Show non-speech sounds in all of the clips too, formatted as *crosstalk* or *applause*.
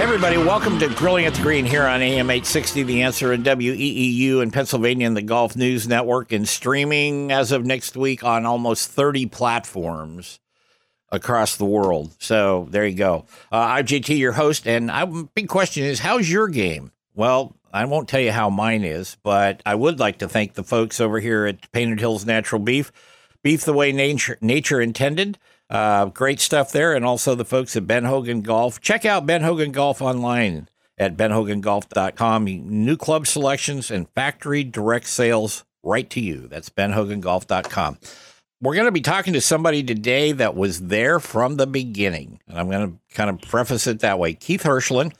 Everybody, welcome to Grilling at the Green here on AM 860 The Answer and WEEU in Pennsylvania and the Golf News Network and streaming as of next week on almost 30 platforms across the world. So there you go. Uh, I'm JT, your host, and I, big question is, how's your game? Well, I won't tell you how mine is, but I would like to thank the folks over here at Painted Hills Natural Beef, beef the way nature, nature intended. Uh, great stuff there. And also the folks at Ben Hogan Golf. Check out Ben Hogan Golf online at benhogangolf.com. New club selections and factory direct sales right to you. That's benhogangolf.com. We're going to be talking to somebody today that was there from the beginning. And I'm going to kind of preface it that way. Keith Hirshland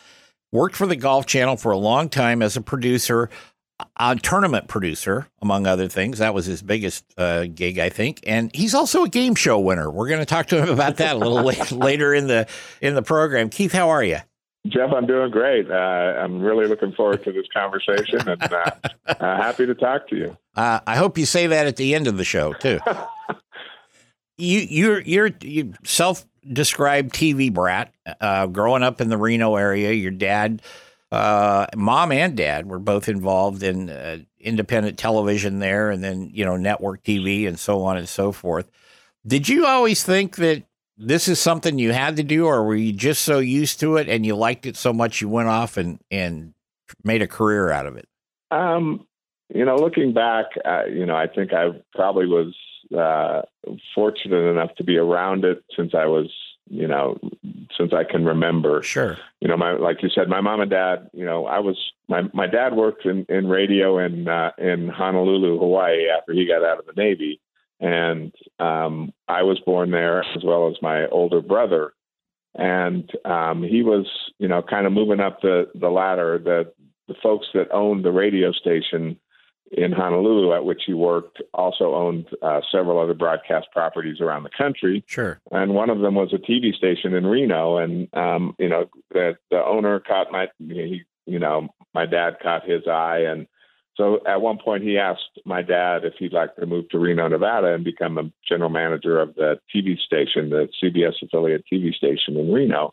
worked for the Golf Channel for a long time as a producer a tournament producer, among other things. That was his biggest uh, gig, I think, and he's also a game show winner. We're going to talk to him about that a little late, *laughs* later in the in the program. Keith, how are you? Jeff, I'm doing great. Uh, I'm really looking forward to this conversation, and uh, *laughs* uh happy to talk to you. Uh, I hope you say that at the end of the show too. *laughs* you you're you're you self-described TV brat, uh, growing up in the Reno area. Your dad uh, mom and dad were both involved in uh, independent television there, and then you know network TV and so on and so forth. Did you always think that this is something you had to do, or were you just so used to it and you liked it so much you went off and and made a career out of it? Um, you know, looking back, uh, you know, I think I probably was uh, fortunate enough to be around it since I was you know, since I can remember. Sure. You know, my like you said, my mom and dad. You know, I was my my dad worked in in radio in uh, in Honolulu, Hawaii, after he got out of the Navy, and um, I was born there as well as my older brother, and um, he was you know kind of moving up the the ladder. The the folks that owned the radio station in Honolulu, at which he worked, also owned uh, several other broadcast properties around the country. Sure. And one of them was a TV station in Reno. And, um, you know, the, the owner caught my, he, you know, my dad caught his eye. And so at one point he asked my dad if he'd like to move to Reno, Nevada and become a general manager of the TV station, the CBS affiliate TV station in Reno.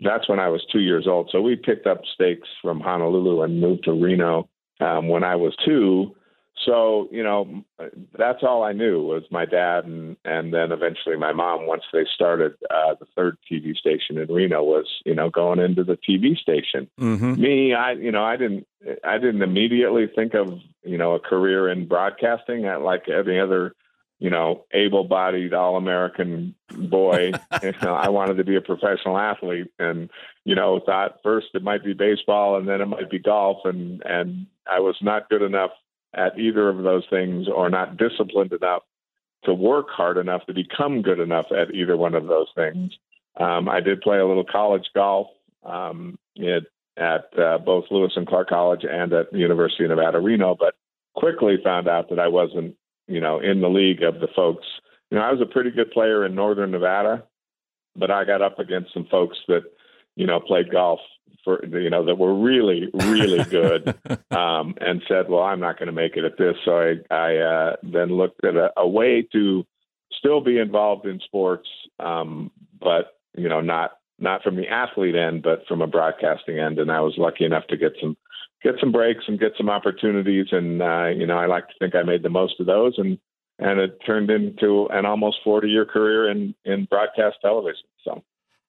That's when I was two years old. So we picked up stakes from Honolulu and moved to Reno um, when I was two. So you know, that's all I knew was my dad, and and then eventually my mom. Once they started uh, the third TV station in Reno, was you know going into the TV station. Mm-hmm. Me, I you know I didn't I didn't immediately think of you know a career in broadcasting like every other you know, able-bodied all-American boy. *laughs* you know, I wanted to be a professional athlete, and you know, thought first it might be baseball, and then it might be golf, and and I was not good enough at either of those things, or not disciplined enough to work hard enough to become good enough at either one of those things. Um, I did play a little college golf um, it, at uh, both Lewis and Clark College and at the University of Nevada, Reno, but quickly found out that I wasn't you know, in the league of the folks. You know, I was a pretty good player in Northern Nevada, but I got up against some folks that, you know, played golf for, you know, that were really, really *laughs* good, um, and said, well, I'm not going to make it at this. So I, I uh, then looked at a, a way to still be involved in sports, um, but you know, not not from the athlete end, but from a broadcasting end. And I was lucky enough to get some get some breaks and get some opportunities. And uh, you know, I like to think I made the most of those, and and it turned into an almost 40 year career in in broadcast television. So.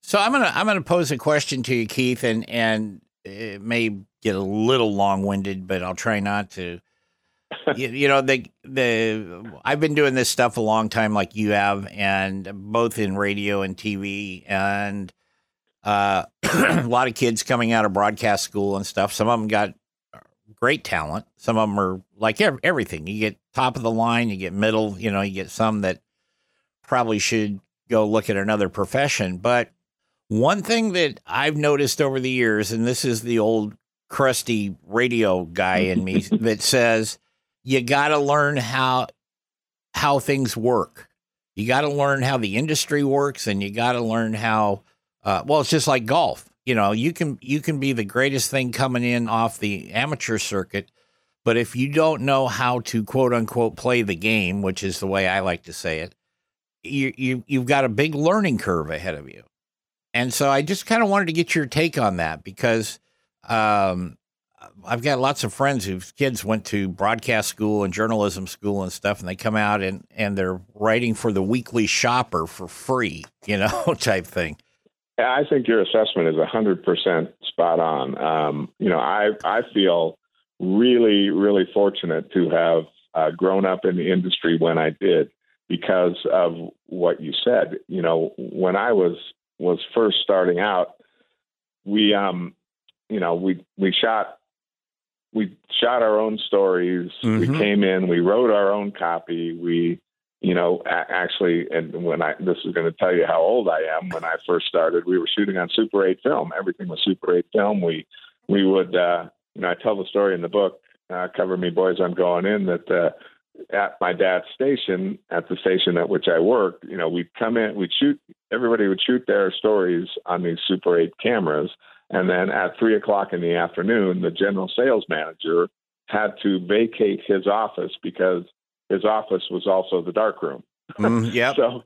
So I'm gonna I'm gonna pose a question to you, Keith, and and it may get a little long winded, but I'll try not to. *laughs* you, you know the the I've been doing this stuff a long time, like you have, and both in radio and TV, and uh, *clears throat* a lot of kids coming out of broadcast school and stuff. Some of them got great talent. Some of them are like everything. You get top of the line, you get middle. You know, you get some that probably should go look at another profession. But one thing that I've noticed over the years, and this is the old crusty radio guy in me *laughs* that says you got to learn how how things work. You got to learn how the industry works, and you got to learn how. Uh, well, it's just like golf. You know, you can you can be the greatest thing coming in off the amateur circuit, but if you don't know how to quote unquote play the game, which is the way I like to say it, you you you've got a big learning curve ahead of you. And so I just kind of wanted to get your take on that because um, I've got lots of friends whose kids went to broadcast school and journalism school and stuff, and they come out and, and they're writing for the weekly shopper for free, you know, *laughs* type thing. I think your assessment is 100% spot on. Um, you know, I, I feel really, really fortunate to have uh, grown up in the industry when I did because of what you said. You know, when I was was first starting out, we um, you know, we we shot we shot our own stories. Mhm. We came in, we wrote our own copy. We you know, actually, and when I this is going to tell you how old I am. When I first started, we were shooting on Super 8 film. Everything was Super 8 film. We we would, uh, you know, I tell the story in the book, uh, "Cover Me, Boys, I'm Going In." That uh, at my dad's station, at the station at which I worked, you know, we'd come in, we'd shoot. Everybody would shoot their stories on these Super 8 cameras, and then at three o'clock in the afternoon, the general sales manager had to vacate his office because his office was also the dark room. Mm, *laughs* yep. So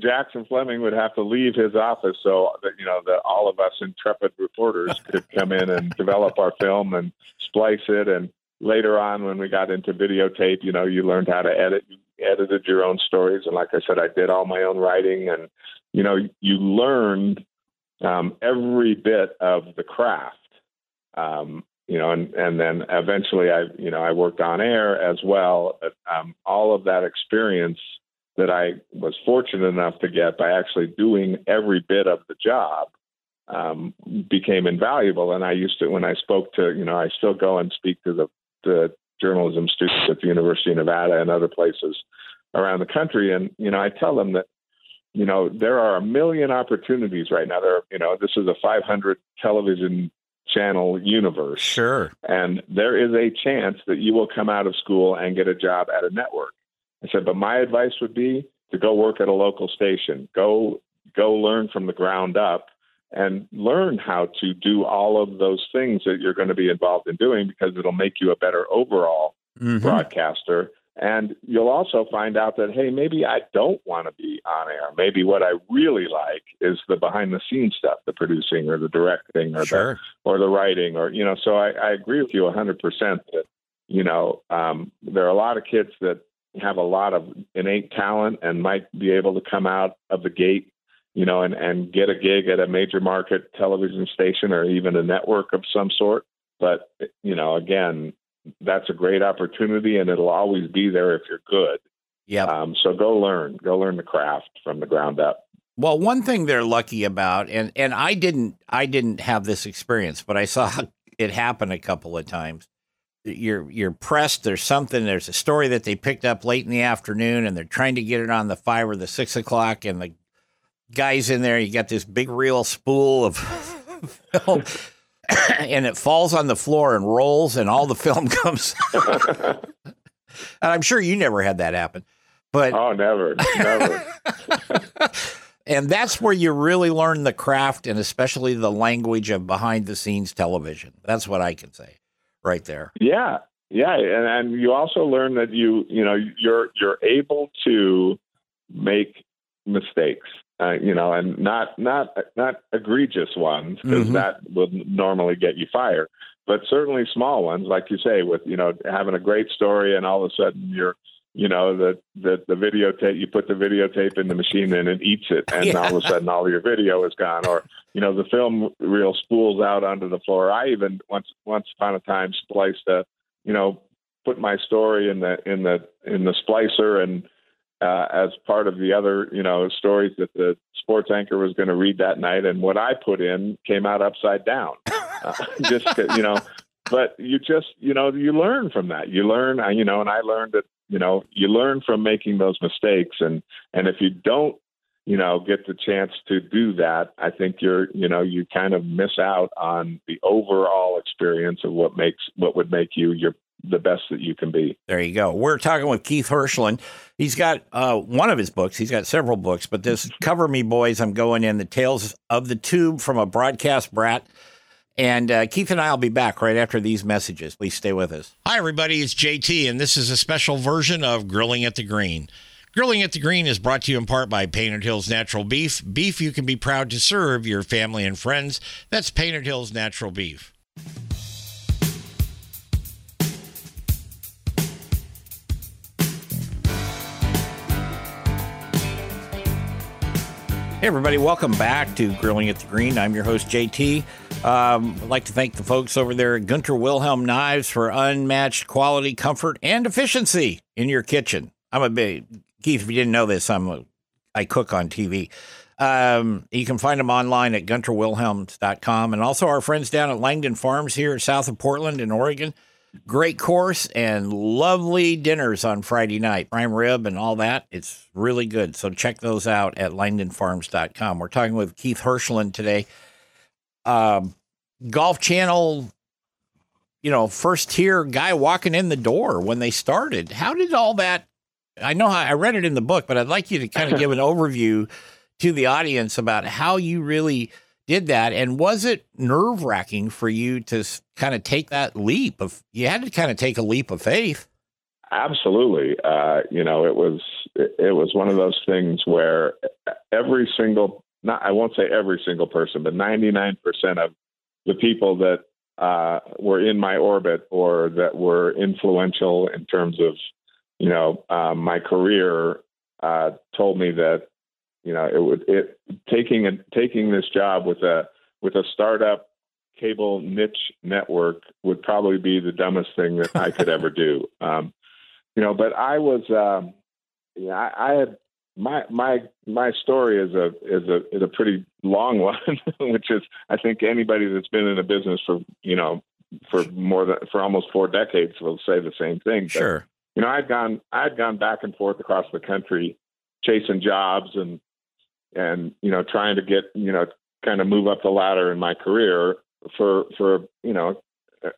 Jackson Fleming would have to leave his office so that you know that all of us intrepid reporters *laughs* could come in and develop our film and splice it. And later on, when we got into videotape, you know, you learned how to edit. You edited your own stories, and like I said, I did all my own writing. And you know, you learned um, every bit of the craft. Um, you know, and and then eventually, I you know I worked on air as well. Um, all of that experience that I was fortunate enough to get by actually doing every bit of the job um, became invaluable. And I used to, when I spoke to, you know, I still go and speak to the, the journalism students at the University of Nevada and other places around the country. And, you know, I tell them that, you know, there are a million opportunities right now. There, are, you know, this is a 500 television channel universe. Sure. And there is a chance that you will come out of school and get a job at a network. I said, but my advice would be to go work at a local station. Go go learn from the ground up and learn how to do all of those things that you're going to be involved in doing because it'll make you a better overall Mhm. broadcaster. And you'll also find out that, hey, maybe I don't want to be on air. Maybe what I really like is the behind the scenes stuff, the producing or the directing or the or the writing or you know so i, I agree with you 100% that you know um, there are a lot of kids that have a lot of innate talent and might be able to come out of the gate you know and, and get a gig at a major market television station or even a network of some sort but you know again that's a great opportunity and it'll always be there if you're good Yeah. um, so go learn go learn the craft from the ground up Well, one thing they're lucky about, and and I didn't I didn't have this experience, but I saw *laughs* it happen a couple of times. You're you're pressed. There's something. There's a story that they picked up late in the afternoon, and they're trying to get it on the five or the six o'clock, and the guys in there. You got this big reel spool of *laughs* film, *coughs* and it falls on the floor and rolls, and all the film *laughs* comes. and I'm sure you never had that happen, but oh never never *laughs* and that's where you really learn the craft and especially the language of behind the scenes television. That's what I can say right there. Yeah, yeah, and, and you also learn that you you know you're you're able to make mistakes, uh, you know, and not not not egregious ones because Mhm. that would normally get you fired, but certainly small ones, like you say, with you know having a great story and all of a sudden you're you know, the the the videotape. You put the videotape in the machine and it eats it, *laughs* and Yeah. all of a sudden all your video is gone. Or you know, the film reel spools out onto the floor. I even once once upon a time spliced a, you know, put my story in the in the in the splicer and. Uh, as part of the other, you know, stories that the sports anchor was going to read that night, and what I put in came out upside down. *laughs* Uh, just you know, but you just you know you learn from that you learn you know and i learned that you know you learn from making those mistakes and and if you don't you know get the chance to do that i think you're you know you kind of miss out on the overall experience of what makes what would make you your the best that you can be There you go. We're talking with Keith Hirshland. He's got uh, one of his books. He's got several books, but this Cover Me Boys, I'm going in the Tales of the Tube from a broadcast brat. And uh, Keith and I will be back right after these messages. Please stay with us. Hi, everybody. It's JT, and this is a special version of Grilling at the Green. Grilling at the Green is brought to you in part by Painted Hills Natural Beef. Beef you can be proud to serve your family and friends. That's Painted Hills Natural Beef. Hey, everybody, welcome back to Grilling at the Green. I'm your host, JT. Um, I'd like to thank the folks over there at Gunter Wilhelm Knives for unmatched quality, comfort, and efficiency in your kitchen. I'm a big, Keith, if you didn't know this, I'm a, I cook on TV. Um, you can find them online at gunterwilhelms.com and also our friends down at Langdon Farms here south of Portland in Oregon. Great course and lovely dinners on Friday night, prime rib and all that. It's really good. So check those out at langdonfarms.com. We're talking with Keith Hirshland today. Um, Golf Channel, you know, first tier guy walking in the door when they started. How did all that? I know I read it in the book, but I'd like you to kind of *laughs* give an overview to the audience about how you really did that. And was it nerve wracking for you to kind of take that leap of, you had to kind of take a leap of faith? Absolutely. Uh, you know, it was it, was one of those things where every single not I won't say every single person, but ninety nine percent of the people that uh, were in my orbit or that were influential in terms of you know um, my career uh, told me that you know it would it taking a, taking this job with a with a startup cable niche network would probably be the dumbest thing that I could ever do. *laughs* Um, you know, but I was, um, yeah, I, I had my my my story is a is a is a pretty long *laughs* one, which is I think anybody that's been in a business for you know for more than for almost four decades will say the same thing. But, Sure. you know, I'd gone I'd gone back and forth across the country chasing jobs and and you know trying to get you know kind of move up the ladder in my career for for you know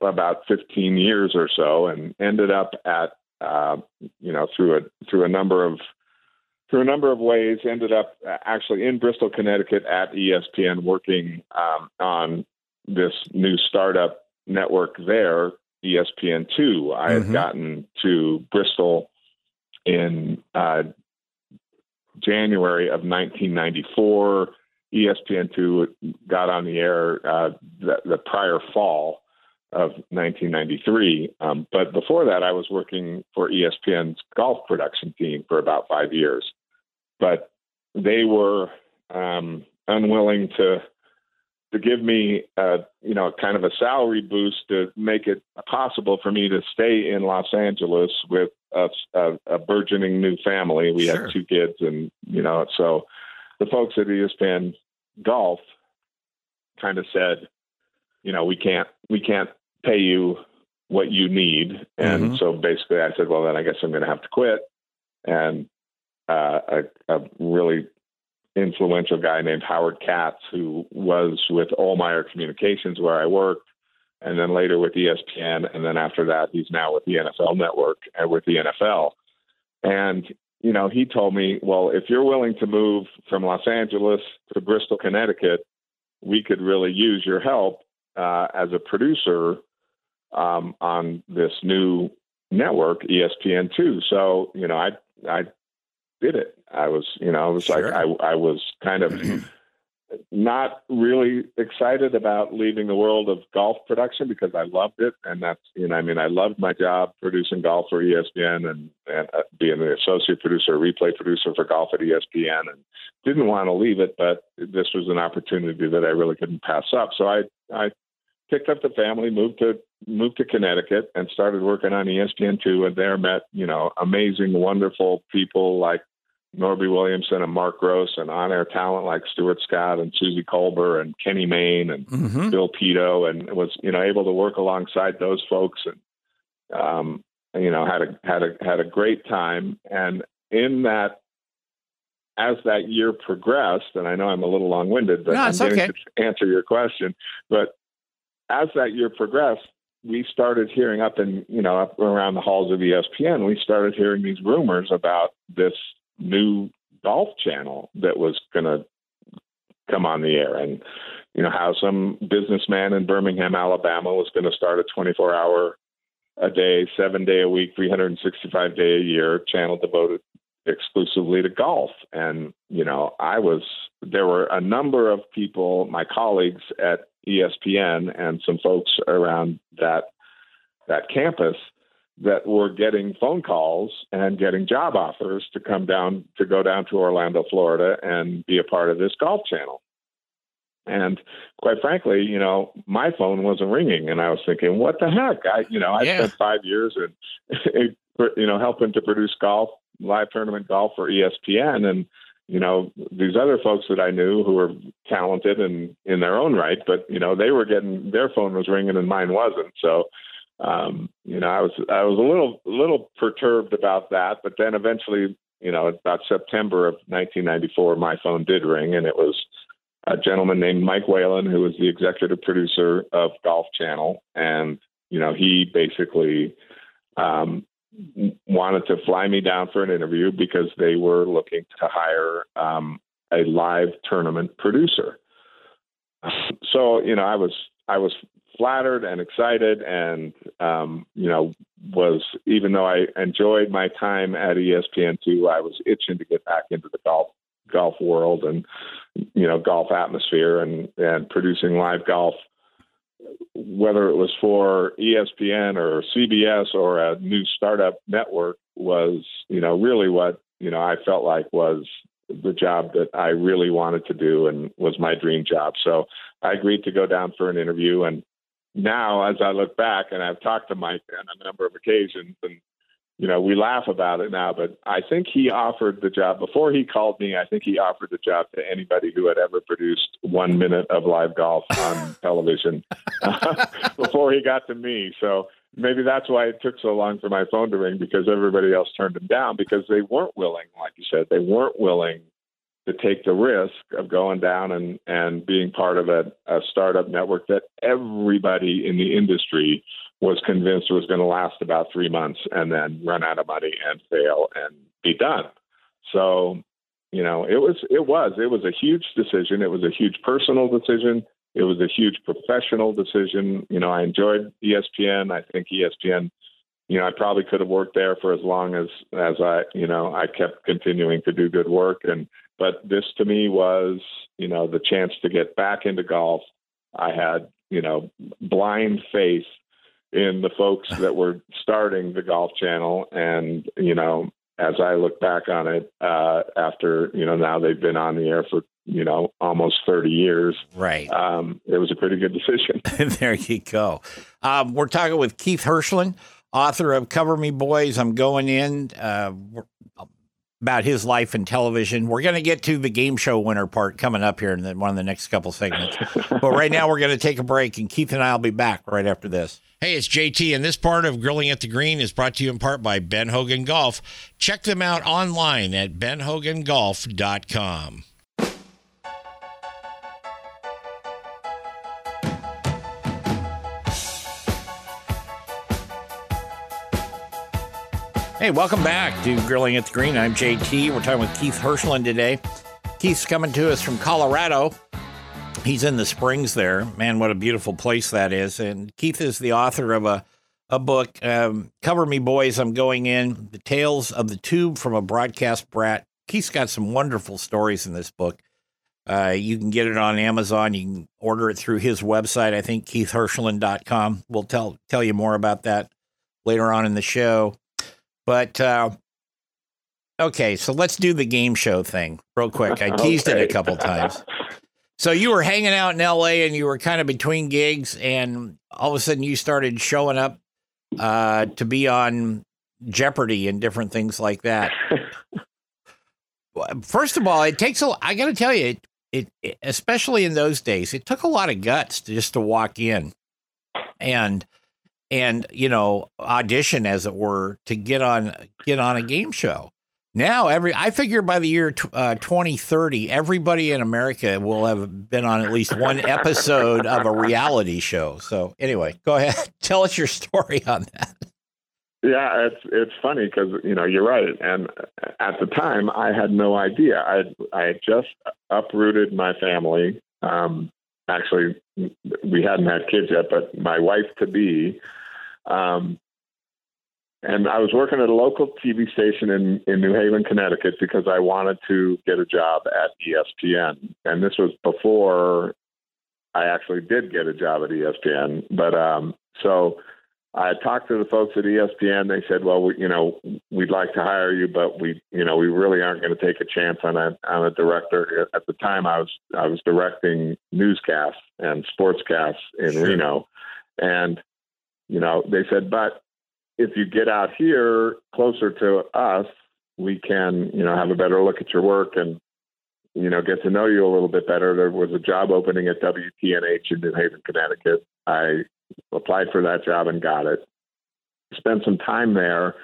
about 15 years or so and ended up at uh, you know through a through a number of through a number of ways ended up actually in Bristol Connecticut at ESPN working um, on this new startup network there E ESPN2 I Mhm. had gotten to Bristol in uh, January of 1994 ESPN2 got on the air uh, the, the prior fall of 1993. Um, but before that, I was working for ESPN's golf production team for about five years. But they were um, unwilling to to give me, uh, you know, kind of a salary boost to make it possible for me to stay in Los Angeles with a, a, a burgeoning new family. We Sure. had two kids, and you know, so the folks at ESPN Golf kind of said, you know, we can't we can't pay you what you need, and Mhm. so basically, I said, well, then I guess I'm going to have to quit. And uh, a, a really influential guy named Howard Katz, who was with Ohlmeyer Communications, where I worked, and then later with ESPN, and then after that, he's now with the NFL Network and with the NFL. And you know, he told me, well, if you're willing to move from Los Angeles to Bristol, Connecticut, we could really use your help uh, as a producer um, on this new network, E ESPN2. So, you know, I I did it. I was, you know, I was Sure. like, I I was kind of not really excited about leaving the world of golf production because I loved it, and that's you know I mean I loved my job producing golf for ESPN and, and uh, being an associate producer, replay producer for golf at ESPN, and didn't want to leave it, but this was an opportunity that I really couldn't pass up. So I I picked up the family, moved to moved to Connecticut, and started working on ESPN two, and there met you know amazing, wonderful people like Norby Williamson and Mark Gross and on-air talent like Stuart Scott and Suzy Kolber and Kenny Mayne and mm-hmm. Bill Pidto and was you know able to work alongside those folks and um, you know had a had a had a great time and in that as that year progressed and I know I'm a little long-winded but no, I'm okay. to answer your question but as that year progressed we started hearing up in you know up around the halls of ESPN we started hearing these rumors about this new golf channel that was going to come on the air. And you know how some businessman in Birmingham Alabama was going to start a 24 hour a day 7 day a week 365 day a year channel devoted exclusively to golf. And you know I was there were a number of people my colleagues at ESPN and some folks around that that campus that were getting phone calls and getting job offers to come down to go down to Orlando, Florida and be a part of this golf channel. And quite frankly, you know, my phone wasn't ringing and I was thinking, what the heck? I, you know, I yeah. spent five years and, *laughs* you know, helping to produce golf, live tournament golf for ESPN. And, you know, these other folks that I knew who were talented and in their own right, but, you know, they were getting, their phone was ringing and mine wasn't. So, um, you know, I was I was a little little perturbed about that, but then eventually, you know, about September of 1994, my phone did ring, and it was a gentleman named Mike Whalen, who was the executive producer of Golf Channel, and you know, he basically um, wanted to fly me down for an interview because they were looking to hire um, a live tournament producer. So, you know, I was I was flattered and excited and um, you know was even though I enjoyed my time at ESPN2 I was itching to get back into the golf golf world and you know golf atmosphere and and producing live golf whether it was for ESPN or CBS or a new startup network was you know really what you know I felt like was the job that I really wanted to do and was my dream job. So I agreed to go down for an interview and now as I look back, and I've talked to Mike on a number of occasions, and you know we laugh about it now, but I think he offered the job before he called me. I think he offered the job to anybody who had ever produced one minute of live golf on *laughs* television *laughs* before he got to me. So maybe that's why it took so long for my phone to ring because everybody else turned him down because they weren't willing, like you said, they weren't willing to take the risk of going down and, and being part of a, a startup network that everybody in the industry was convinced was going to last about three months and then run out of money and fail and be done. So, you know, it was it was it was a huge decision. It was a huge personal decision. It was a huge professional decision. You know, I enjoyed ESPN. I think ESPN you know, I probably could have worked there for as long as as I, you know, I kept continuing to do good work. And but this to me was, you know, the chance to get back into golf. I had, you know, blind faith in the folks *laughs* that were starting the Golf Channel, and you know, as I look back on it, uh, after you know now they've been on the air for you know almost 30 years right um, it was a pretty good decision *laughs* there you go um, we're talking with keith hirshland author of Cover Me Boys. I'm going in uh, about his life in television. We're going to get to the game show winner part coming up here in one of the next couple segments. but right now, we're going to take a break, and Keith and I will be back right after this. Hey, it's JT, and this part of Grilling at the Green is brought to you in part by Ben Hogan Golf. Check them out online at benhogangolf.com. Hey, welcome back to Grilling at the Green. I'm JT. We're talking with Keith Hirshland today. Keith's coming to us from Colorado. He's in the Springs there. Man, what a beautiful place that is. And Keith is the author of a, a book, um, Cover Me Boys, I'm Going In, The Tales of the Tube from a Broadcast Brat. Keith's got some wonderful stories in this book. Uh, you can get it on Amazon. You can order it through his website. I think keithhirshland.com. We'll tell tell you more about that later on in the show. But uh, okay, so let's do the game show thing real quick. I *laughs* teased okay. it a couple times. So you were hanging out in LA and you were kind of between gigs, and all of a sudden you started showing up uh, to be on Jeopardy and different things like that. First of all, it takes a. I got to tell you, it, it, it, especially in those days, it took a lot of guts to, just to walk in, and and you know audition as it were to get on get on a game show. Now every I figure by the year t- uh, 2030, everybody in America will have been on at least one episode of a reality show. So anyway, go ahead, *laughs* tell us your story on that. Yeah, it's it's funny because you know you're right, and at the time I had no idea. I I had just uprooted my family. Um, actually, we hadn't had kids yet, but my wife to be, um, and I was working at a local TV station in in New Haven, Connecticut, because I wanted to get a job at ESPN, and this was before I actually did get a job at ESPN. But um, so I talked to the folks at ESPN. They said, "Well, we, you know, we'd like to hire you, but we, you know, we really aren't going to take a chance on a on a director." At the time, I was I was directing newscasts and sportscasts in sure. Reno, and you know, they said, "But if you get out here closer to us, we can, you know, have a better look at your work and." You know, get to know you a little bit better. There was a job opening at WTNH in New Haven, Connecticut. I applied for that job and got it. Spent some time there,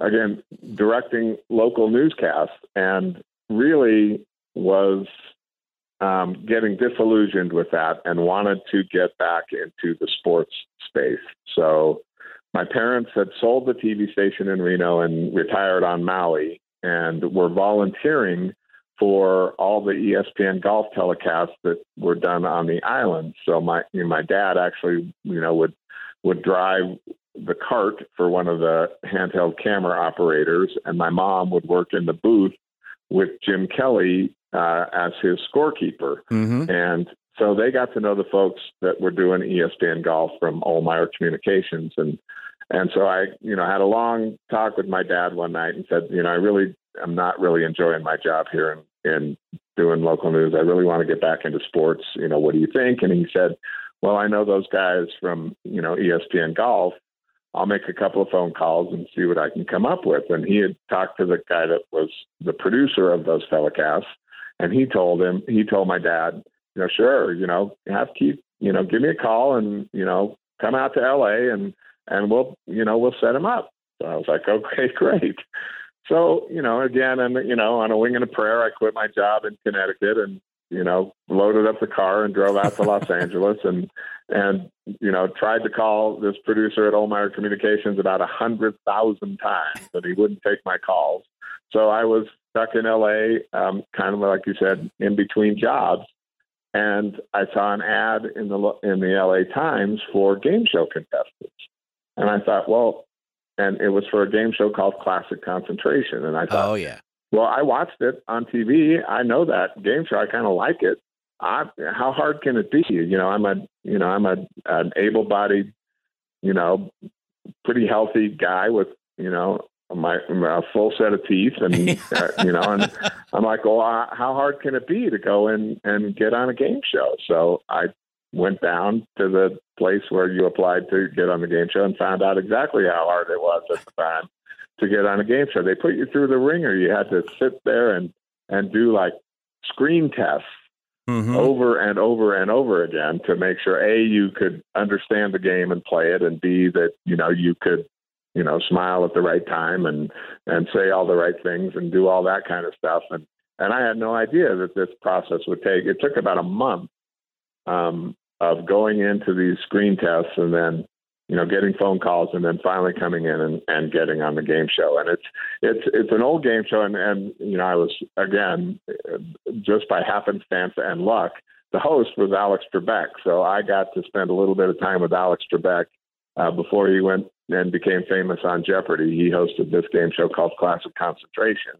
again, directing local newscasts, and really was um, getting disillusioned with that and wanted to get back into the sports space. So my parents had sold the TV station in Reno and retired on Maui and were volunteering for all the ESPN golf telecasts that were done on the island. So my you know, my dad actually you know would would drive the cart for one of the handheld camera operators, and my mom would work in the booth with Jim Kelly uh, as his scorekeeper. Mm-hmm. And so they got to know the folks that were doing ESPN golf from Ohlmeyer Communications and and so I, you know, had a long talk with my dad one night and said, you know, I really I'm not really enjoying my job here in, in doing local news. I really want to get back into sports. You know, what do you think? And he said, well, I know those guys from, you know, ESPN Golf. I'll make a couple of phone calls and see what I can come up with. And he had talked to the guy that was the producer of those telecasts. And he told him, he told my dad, you know, sure, you know, have Keith, you know, give me a call and, you know, come out to LA and, and we'll, you know, we'll set him up. So I was like, *laughs* okay, great. So, you know, again, and you know, on a wing and a prayer, I quit my job in Connecticut and, you know, loaded up the car and drove out to Los *laughs* Angeles and and you know tried to call this producer at Ohlmeyer Communications about a hundred thousand times, but he wouldn't take my calls. So I was stuck in LA, um, kind of like you said, in between jobs, and I saw an ad in the in the LA Times for game show contestants, and I thought, well, and it was for a game show called Classic Concentration. And I thought, oh yeah, well, I watched it on TV. I know that game show. I kind of like it. I, how hard can it be? You know, I'm a, you know, I'm a an able-bodied, you know, pretty healthy guy with, you know, my a full set of teeth, and *laughs* uh, you know, and I'm like, well, uh, how hard can it be to go in and get on a game show? So I went down to the place where you applied to get on the game show and found out exactly how hard it was at the time to get on a game show. They put you through the wringer. You had to sit there and and do like screen tests mm-hmm. over and over and over again to make sure a you could understand the game and play it, and b that you know you could you know smile at the right time and and say all the right things and do all that kind of stuff. And and I had no idea that this process would take. It took about a month um, of going into these screen tests and then you know getting phone calls and then finally coming in and, and getting on the game show and it's it's it's an old game show and and you know I was again just by happenstance and luck the host was Alex Trebek so I got to spend a little bit of time with Alex Trebek uh, before he went and became famous on Jeopardy he hosted this game show called Classic Concentration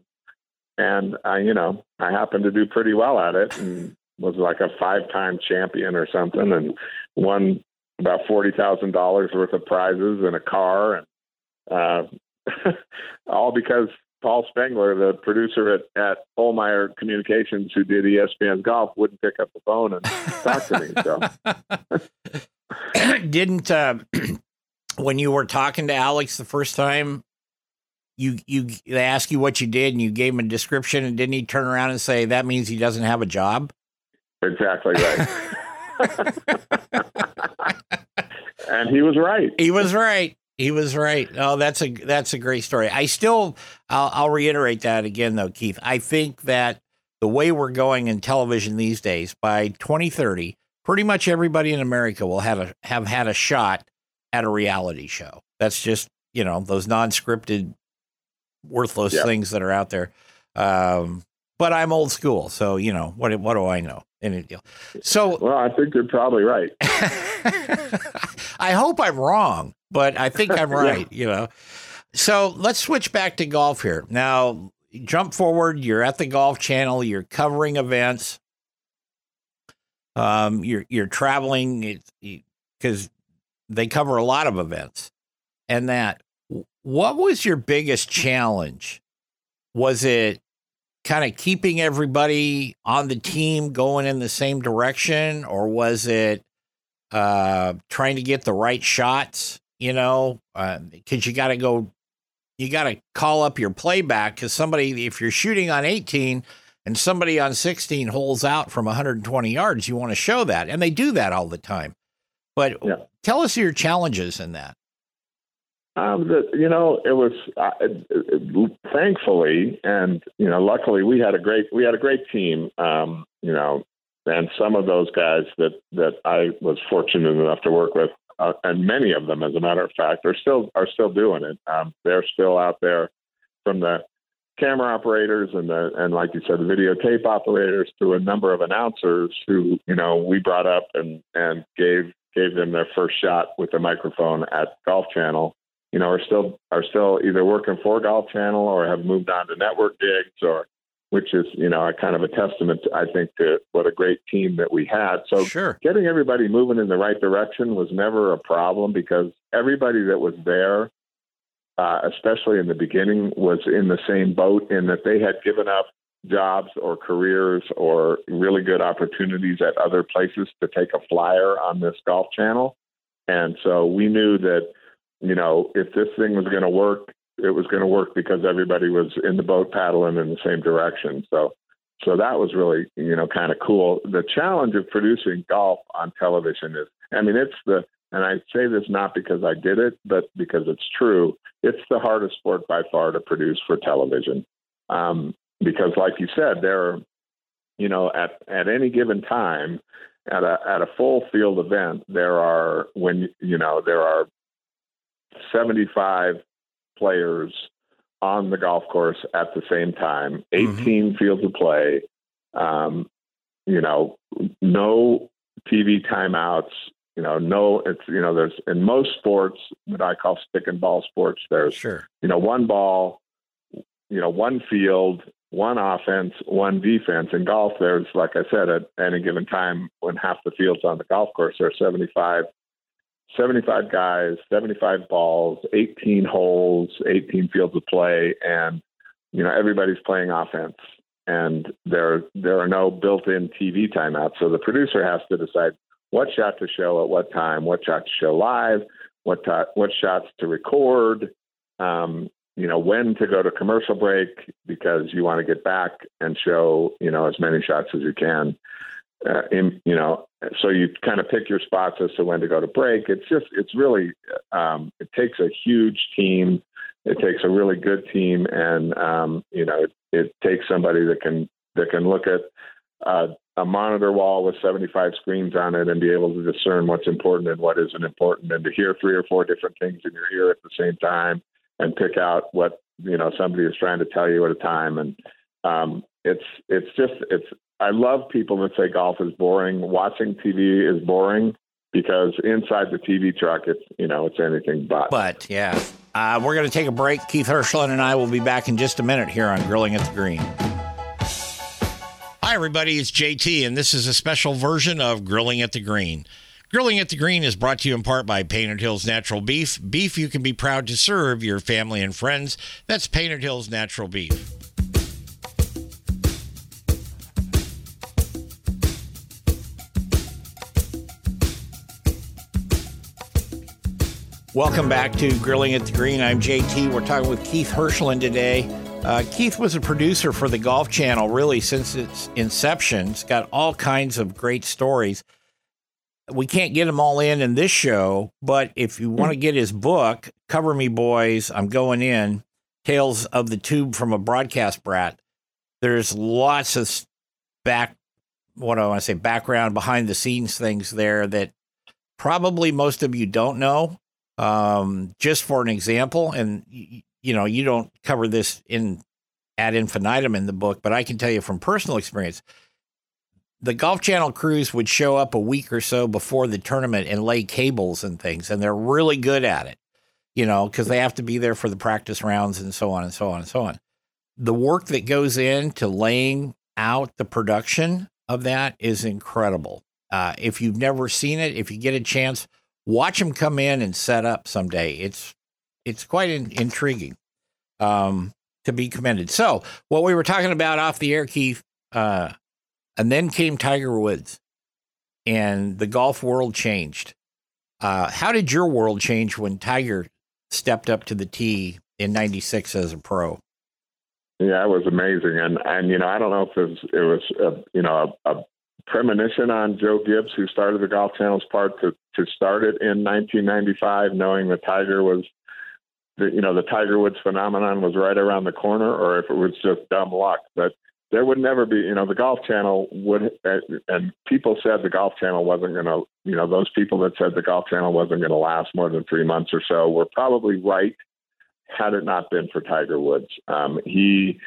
and I, you know, I happened to do pretty well at it, and was like a five-time champion or something, and won about forty thousand dollars worth of prizes and a car, and uh, *laughs* all because Paul Spengler, the producer at, at Ohlmeyer Communications, who did ESPN's golf, wouldn't pick up the phone and talk to me. So *laughs* didn't uh, *clears throat* when you were talking to Alex the first time, you you they ask you what you did and you gave him a description, and didn't he turn around and say that means he doesn't have a job? Exactly right. *laughs* and he was right. He was right. He was right. Oh, that's a that's a great story. I still, I'll, I'll reiterate that again, though, Keith. I think that the way we're going in television these days, by 2030, pretty much everybody in America will have a have had a shot at a reality show. That's just you know those non-scripted, worthless Yeah. things that are out there. Um, but I'm old school, so you know what? What do I know? Any deal. So Well, I think you're probably right. *laughs* I hope I'm wrong, but I think I'm *laughs* Yeah. right, you know. So let's switch back to golf here. Now, jump forward, you're at the golf channel, you're covering events. Um, you're you're traveling because they cover a lot of events. And that what was your biggest challenge? Was it kind of keeping everybody on the team going in the same direction or was it uh trying to get the right shots you know because you got to go you got to call up your playback because somebody if you're shooting on 18 and somebody on 16 holes out from 120 yards you want to show that and they do that all the time but Yeah. Tell us your challenges in that Um, the, you know, it was uh, it, it, thankfully, and you know, luckily, we had a great we had a great team. Um, you know, and some of those guys that that I was fortunate enough to work with, uh, and many of them, as a matter of fact, are still are still doing it. Um, they're still out there, from the camera operators and the and like you said, the videotape operators to a number of announcers who you know we brought up and and gave gave them their first shot with the microphone at Golf Channel you know, are still are still either working for Golf Channel or have moved on to network gigs, or which is you know a kind of a testament, I think, to what a great team that we had. So sure getting everybody moving in the right direction was never a problem because everybody that was there, uh, especially in the beginning, was in the same boat in that they had given up jobs or careers or really good opportunities at other places to take a flyer on this golf channel. And so we knew that, you know, if this thing was going to work, it was going to work because everybody was in the boat paddling in the same direction. So, so that was really, you know, kind of cool. The challenge of producing golf on television is, I mean, it's the, and I say this not because I did it, but because it's true. It's the hardest sport by far to produce for television. Um, because like you said, there are, you know, at, at any given time, at a at a full field event, there are when you know there are 75 players on the golf course at the same time, 18 fields of play. Um, you know, no TV timeouts. You know, no, it's you know, there's in most sports that I call stick and ball sports. There's sure you know one ball, you know one field, one offense, one defense. In golf, there's like I said, at any given time when half the field's on the golf course, are 75, 75 guys, 75 balls, 18 holes, 18 fields of play, and you know everybody's playing offense. And there there are no built-in TV timeouts, so the producer has to decide what shot to show at what time, what shot to show live, what what shots to record. Um, you know when to go to commercial break because you want to get back and show you know as many shots as you can uh, in you know so you kind of pick your spots as to when to go to break. It's just it's really um, it takes a huge team. It takes a really good team and um, you know it, it takes somebody that can that can look at uh, a monitor wall with 75 screens on it and be able to discern what's important and what isn't important and to hear three or four different things in your ear at the same time and pick out what you know somebody is trying to tell you at a time. And um, it's it's just it's i love people that say golf is boring. Watching tv is boring because inside the tv truck it's you know it's anything but. But yeah. Uh, we're going to take a break. Keith hirshland and i will be back in just a minute here on grilling at the green. Hi, everybody. It's JT, and this is a special version of Grilling at the Green. Grilling at the Green is brought to you in part by Painted Hills Natural Beef. Beef you can be proud to serve your family and friends. That's Painted Hills Natural Beef. Welcome back to Grilling at the Green. I'm JT. We're talking with Keith Hirshland today. Uh, Keith was a producer for the Golf Channel really since its inception. It's got all kinds of great stories. We can't get them all in in this show, but if you want to get his book, Cover Me Boys, I'm Going In Tales of the Tube from a Broadcast Brat, there's lots of back, what do I want to say, background, behind the scenes things there that probably most of you don't know. Um, just for an example, and you know, you don't cover this in ad infinitum in the book, but I can tell you from personal experience, the Golf Channel crews would show up a week or so before the tournament and lay cables and things, and they're really good at it, you know, because they have to be there for the practice rounds and so on and so on and so on. The work that goes into laying out the production of that is incredible. Uh, if you've never seen it, if you get a chance, watch them come in and set up someday. It's it's quite in, intriguing um, to be commended. So what we were talking about off the air, Keith, uh, and then came Tiger Woods, and the golf world changed. Uh, how did your world change when Tiger stepped up to the tee in '96 as a pro? Yeah, it was amazing, and and you know I don't know if it was, it was a, you know a, a premonition on Joe Gibbs, who started the Golf Channel's part to to start it in 1995, knowing that Tiger was, the, you know, the Tiger Woods phenomenon was right around the corner, or if it was just dumb luck. But there would never be, you know, the Golf Channel would, and people said the Golf Channel wasn't going to, you know, those people that said the Golf Channel wasn't going to last more than three months or so were probably right had it not been for Tiger Woods. Um, he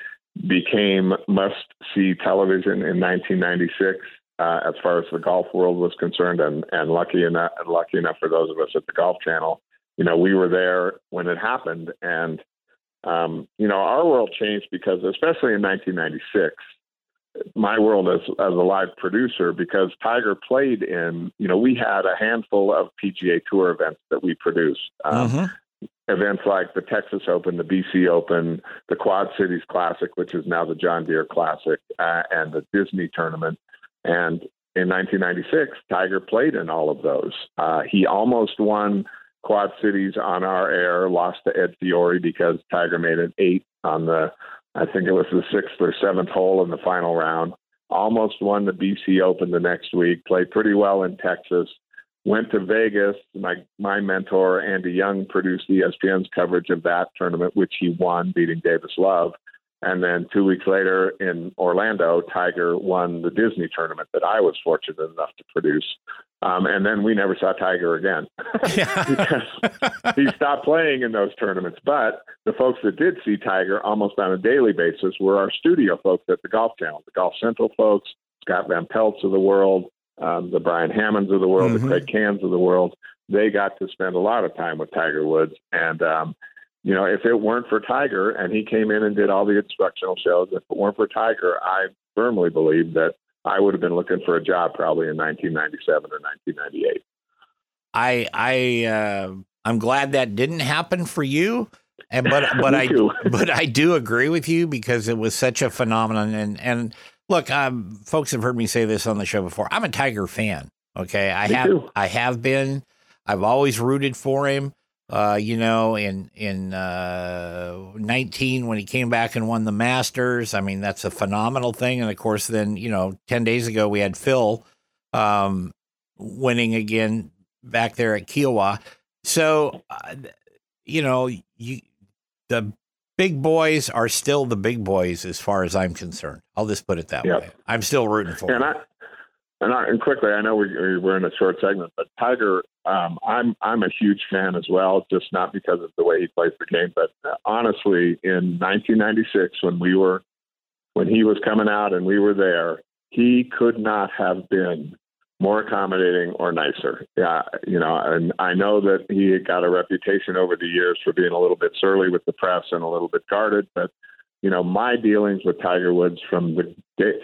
became must see television in 1996 uh, as far as the golf world was concerned, and and lucky enough, lucky enough for those of us at the Golf Channel, you know, we were there when it happened, and um, you know, our world changed because, especially in 1996, my world as as a live producer, because Tiger played in, you know, we had a handful of PGA Tour events that we produced. Um, mm-hmm events like the Texas Open, the BC Open, the Quad Cities Classic, which is now the John Deere Classic, uh, and the Disney Tournament. And in 1996, Tiger played in all of those. Uh, he almost won Quad Cities on our air, lost to Ed Fiori because Tiger made an eight on the, I think it was the sixth or seventh hole in the final round. Almost won the BC Open the next week, played pretty well in Texas. Went to Vegas. My my mentor Andy Young produced ESPN's coverage of that tournament, which he won, beating Davis Love. And then two weeks later in Orlando, Tiger won the Disney tournament that I was fortunate enough to produce. Um, and then we never saw Tiger again *laughs* because he stopped playing in those tournaments. But the folks that did see Tiger almost on a daily basis were our studio folks at the Golf Channel, the Golf Central folks, Scott Van Pelt's of the world, um, the Brian Hammons of the world, mm-hmm. the Kraig Kanns of the world. They got to spend a lot of time with Tiger Woods. And um, you know, if it weren't for Tiger and he came in and did all the instructional shows, if it weren't for Tiger, I firmly believe that I would have been looking for a job probably in 1997 or 1998. I I uh, I'm glad that didn't happen for you. And but *laughs* but I *laughs* but I do agree with you because it was such a phenomenon and and look, um, folks have heard me say this on the show before. I'm a Tiger fan. Okay, I me have too. I have been. I've always rooted for him. Uh, you know, in in uh, 19 when he came back and won the Masters. I mean, that's a phenomenal thing. And of course, then you know, 10 days ago we had Phil um, winning again back there at Kiawah. So, uh, you know, you the big boys are still the big boys as far as I'm concerned. I'll just put it that yep. way. I'm still rooting for and them. I, and, I, and quickly, I know we, we're in a short segment, but Tiger, um, I'm I'm a huge fan as well. Just not because of the way he plays the game, but uh, honestly, in 1996, when we were when he was coming out and we were there, he could not have been more accommodating or nicer. Yeah, you know, and I know that he got a reputation over the years for being a little bit surly with the press and a little bit guarded, but you know, my dealings with Tiger Woods from the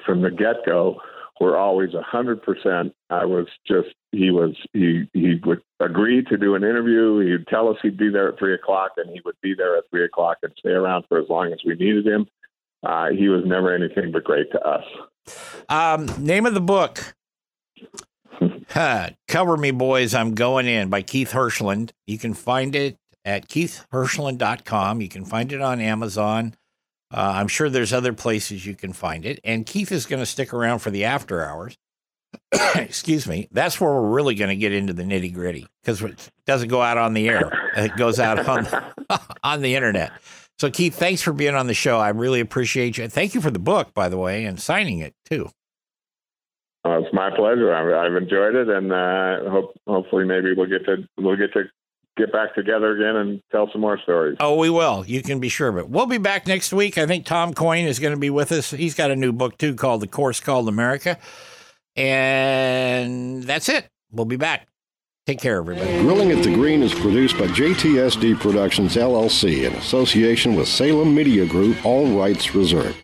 from the get go were always a hundred percent. I was just he was he he would agree to do an interview. He'd tell us he'd be there at three o'clock, and he would be there at three o'clock and stay around for as long as we needed him. Uh, he was never anything but great to us. Um, name of the book. *laughs* Cover Me Boys, I'm Going In by Keith Hirshland. You can find it at keithhirshland.com. You can find it on Amazon. Uh, I'm sure there's other places you can find it. And Keith is going to stick around for the after hours. *coughs* Excuse me. That's where we're really going to get into the nitty gritty because it doesn't go out on the air. It goes out on *laughs* *laughs* on the internet. So Keith, thanks for being on the show. I really appreciate you. Thank you for the book, by the way, and signing it too. It's my pleasure. I've, I've enjoyed it, and uh, hope hopefully maybe we'll get to we'll get to get back together again and tell some more stories. Oh, we will. You can be sure of it. We'll be back next week. I think Tom Coyne is going to be with us. He's got a new book too called The Course Called America. And that's it. We'll be back. Take care, everybody. Grilling at the Green is produced by JTSD Productions LLC in association with Salem Media Group, all rights reserved.